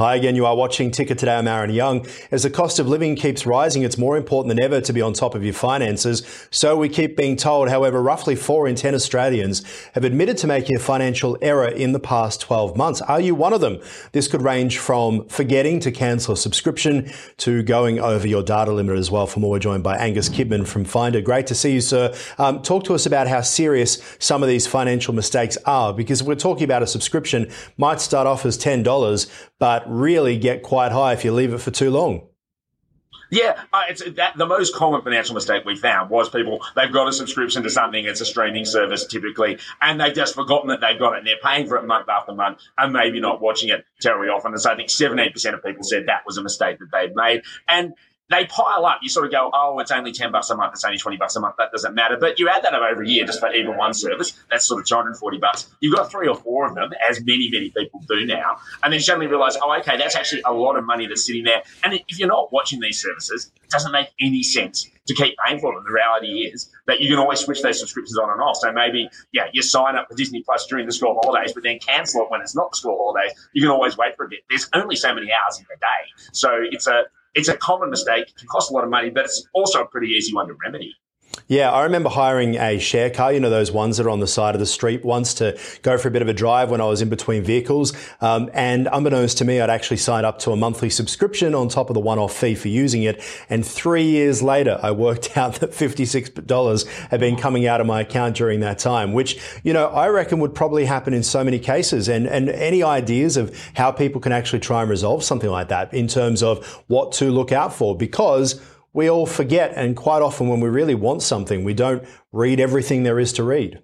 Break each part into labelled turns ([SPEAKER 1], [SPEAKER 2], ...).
[SPEAKER 1] Hi again, you are watching Ticker Today. I'm Aaron Young. As the cost of living keeps rising, it's more important than ever to be on top of your finances. So we keep being told, however, roughly four in 10 Australians have admitted to making a financial error in the past 12 months. Are you one of them? This could range from forgetting to cancel a subscription to going over your data limit as well. For more, we're joined by Angus Kidman from Finder. Great to see you, sir. Um, talk to us about how serious some of these financial mistakes are, because we're talking about a subscription might start off as $10, but but really get quite high if you leave it for too long.
[SPEAKER 2] Yeah, uh, it's that the most common financial mistake we found was people they've got a subscription to something, it's a streaming service typically, and they've just forgotten that they've got it and they're paying for it month after month and maybe not watching it terribly often. And so I think 17% of people said that was a mistake that they'd made. And they pile up. You sort of go, oh, it's only 10 bucks a month, it's only 20 bucks a month, that doesn't matter. But you add that up over a year just for even one service, that's sort of 240 bucks. You've got three or four of them, as many, many people do now. And then suddenly realize, oh, okay, that's actually a lot of money that's sitting there. And if you're not watching these services, it doesn't make any sense to keep paying for them. The reality is that you can always switch those subscriptions on and off. So maybe, yeah, you sign up for Disney Plus during the school holidays, but then cancel it when it's not the school holidays. You can always wait for a bit. There's only so many hours in the day. So it's a it's a common mistake. It can cost a lot of money, but it's also a pretty easy one to remedy.
[SPEAKER 1] Yeah, I remember hiring a share car, you know, those ones that are on the side of the street once to go for a bit of a drive when I was in between vehicles. Um, and unbeknownst to me, I'd actually signed up to a monthly subscription on top of the one off fee for using it. And three years later, I worked out that $56 had been coming out of my account during that time, which, you know, I reckon would probably happen in so many cases. And, and any ideas of how people can actually try and resolve something like that in terms of what to look out for? Because we all forget, and quite often when we really want something, we don't read everything there is to read.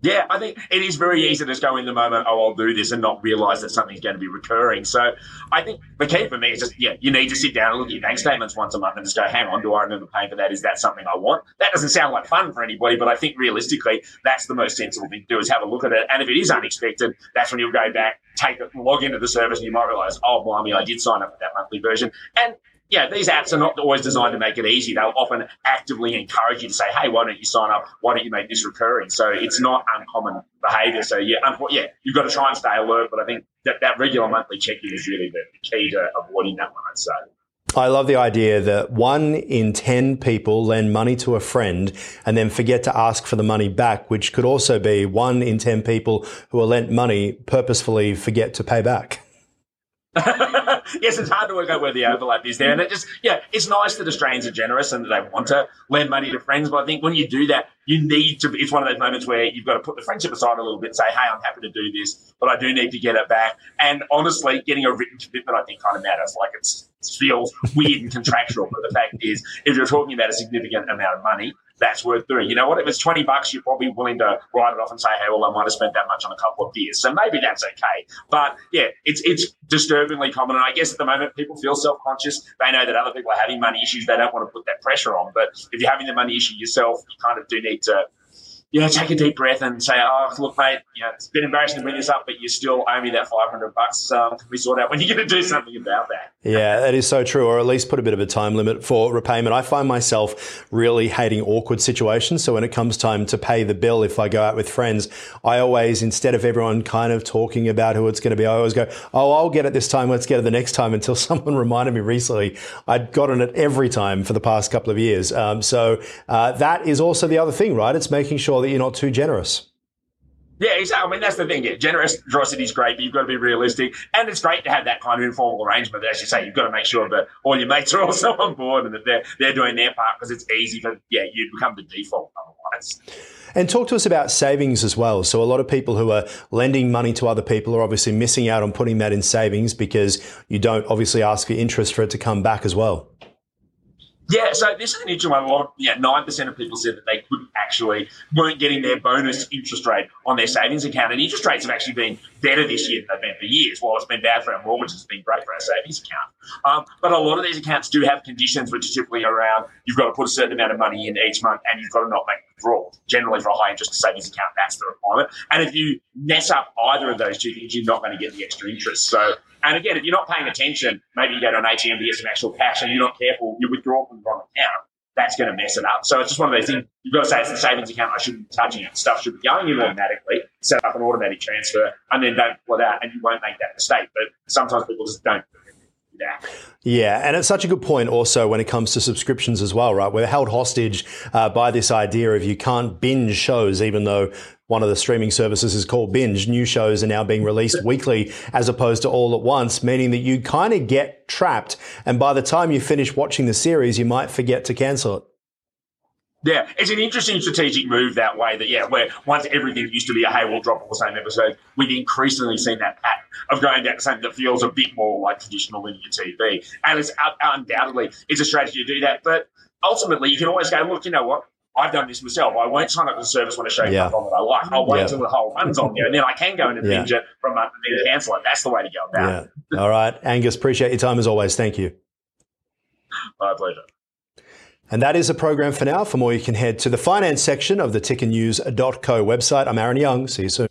[SPEAKER 2] Yeah, I think it is very easy to just go in the moment, oh, I'll do this and not realize that something's going to be recurring. So I think the key for me is just, yeah, you need to sit down and look at your bank statements once a month and just go, hang on, do I remember paying for that? Is that something I want? That doesn't sound like fun for anybody, but I think realistically, that's the most sensible thing to do is have a look at it. And if it is unexpected, that's when you'll go back, take it, log into the service, and you might realize, oh, blimey, I did sign up for that monthly version. And yeah, these apps are not always designed to make it easy. They'll often actively encourage you to say, hey, why don't you sign up? Why don't you make this recurring? So it's not uncommon behavior. So yeah, yeah, you've got to try and stay alert. But I think that, that regular monthly check-in is really the, the key to avoiding that one, I'd say.
[SPEAKER 1] I love the idea that one in 10 people lend money to a friend and then forget to ask for the money back, which could also be one in 10 people who are lent money purposefully forget to pay back.
[SPEAKER 2] yes, it's hard to work out where the overlap is there. And it just, yeah, it's nice that Australians are generous and that they want to lend money to friends. But I think when you do that, you need to, it's one of those moments where you've got to put the friendship aside a little bit, and say, hey, I'm happy to do this, but I do need to get it back. And honestly, getting a written commitment, I think, kind of matters. Like it feels weird and contractual. But the fact is, if you're talking about a significant amount of money, that's worth doing. You know what? If it's 20 bucks, you're probably willing to write it off and say, hey, well, I might have spent that much on a couple of beers. So maybe that's okay. But yeah, it's, it's disturbingly common. And I guess at the moment, people feel self conscious. They know that other people are having money issues. They don't want to put that pressure on. But if you're having the money issue yourself, you kind of do need to you know, take a deep breath and say, "Oh, look, mate, you know, it's been embarrassing to bring this up, but you still owe me that five hundred bucks. Um, can we sort out when you're going to do something about that?"
[SPEAKER 1] Yeah, that is so true. Or at least put a bit of a time limit for repayment. I find myself really hating awkward situations. So when it comes time to pay the bill, if I go out with friends, I always, instead of everyone kind of talking about who it's going to be, I always go, "Oh, I'll get it this time. Let's get it the next time." Until someone reminded me recently, I'd gotten it every time for the past couple of years. Um, so uh, that is also the other thing, right? It's making sure that you're not too generous.
[SPEAKER 2] Yeah, exactly. I mean, that's the thing. Yeah, generosity is great, but you've got to be realistic. And it's great to have that kind of informal arrangement. But as you say, you've got to make sure that all your mates are also on board and that they're, they're doing their part because it's easy for, yeah, you become the default otherwise.
[SPEAKER 1] And talk to us about savings as well. So, a lot of people who are lending money to other people are obviously missing out on putting that in savings because you don't obviously ask for interest for it to come back as well.
[SPEAKER 2] Yeah, so this is an interesting one. A lot of, yeah, 9% of people said that they couldn't actually, weren't getting their bonus interest rate on their savings account. And interest rates have actually been better this year than they've been for years. While it's been bad for our mortgages, it's been great for our savings account. Um, but a lot of these accounts do have conditions which are typically around you've got to put a certain amount of money in each month and you've got to not make withdrawals. Generally, for a high interest savings account, that's the requirement. And if you mess up either of those two things, you're not going to get the extra interest. So and again, if you're not paying attention, maybe you go to an ATM to get some actual cash and you're not careful, you withdraw from the wrong account. That's going to mess it up. So it's just one of those things. You've got to say it's the savings account. I shouldn't be touching it. Stuff should be going in automatically. Set up an automatic transfer, and then don't pull it out, and you won't make that mistake. But sometimes people just don't
[SPEAKER 1] yeah, and it's such a good point also when it comes to subscriptions as well, right? We're held hostage uh, by this idea of you can't binge shows, even though one of the streaming services is called Binge. New shows are now being released weekly as opposed to all at once, meaning that you kind of get trapped. And by the time you finish watching the series, you might forget to cancel it.
[SPEAKER 2] Yeah, it's an interesting strategic move that way. That yeah, where once everything used to be a hey, we'll drop all the same episode, we've increasingly seen that pattern of going down something that feels a bit more like traditional linear TV, and it's undoubtedly it's a strategy to do that. But ultimately, you can always go, look, you know what? I've done this myself. I won't sign up to the service when a show yeah. comes on that I like. I'll wait yeah. until the whole run's on there, and then I can go in and yeah. binge it from a and then cancel it. That's the way to go about
[SPEAKER 1] it. All right, Angus, appreciate your time as always. Thank you.
[SPEAKER 2] My pleasure.
[SPEAKER 1] And that is the program for now. For more, you can head to the finance section of the tickernews.co website. I'm Aaron Young. See you soon.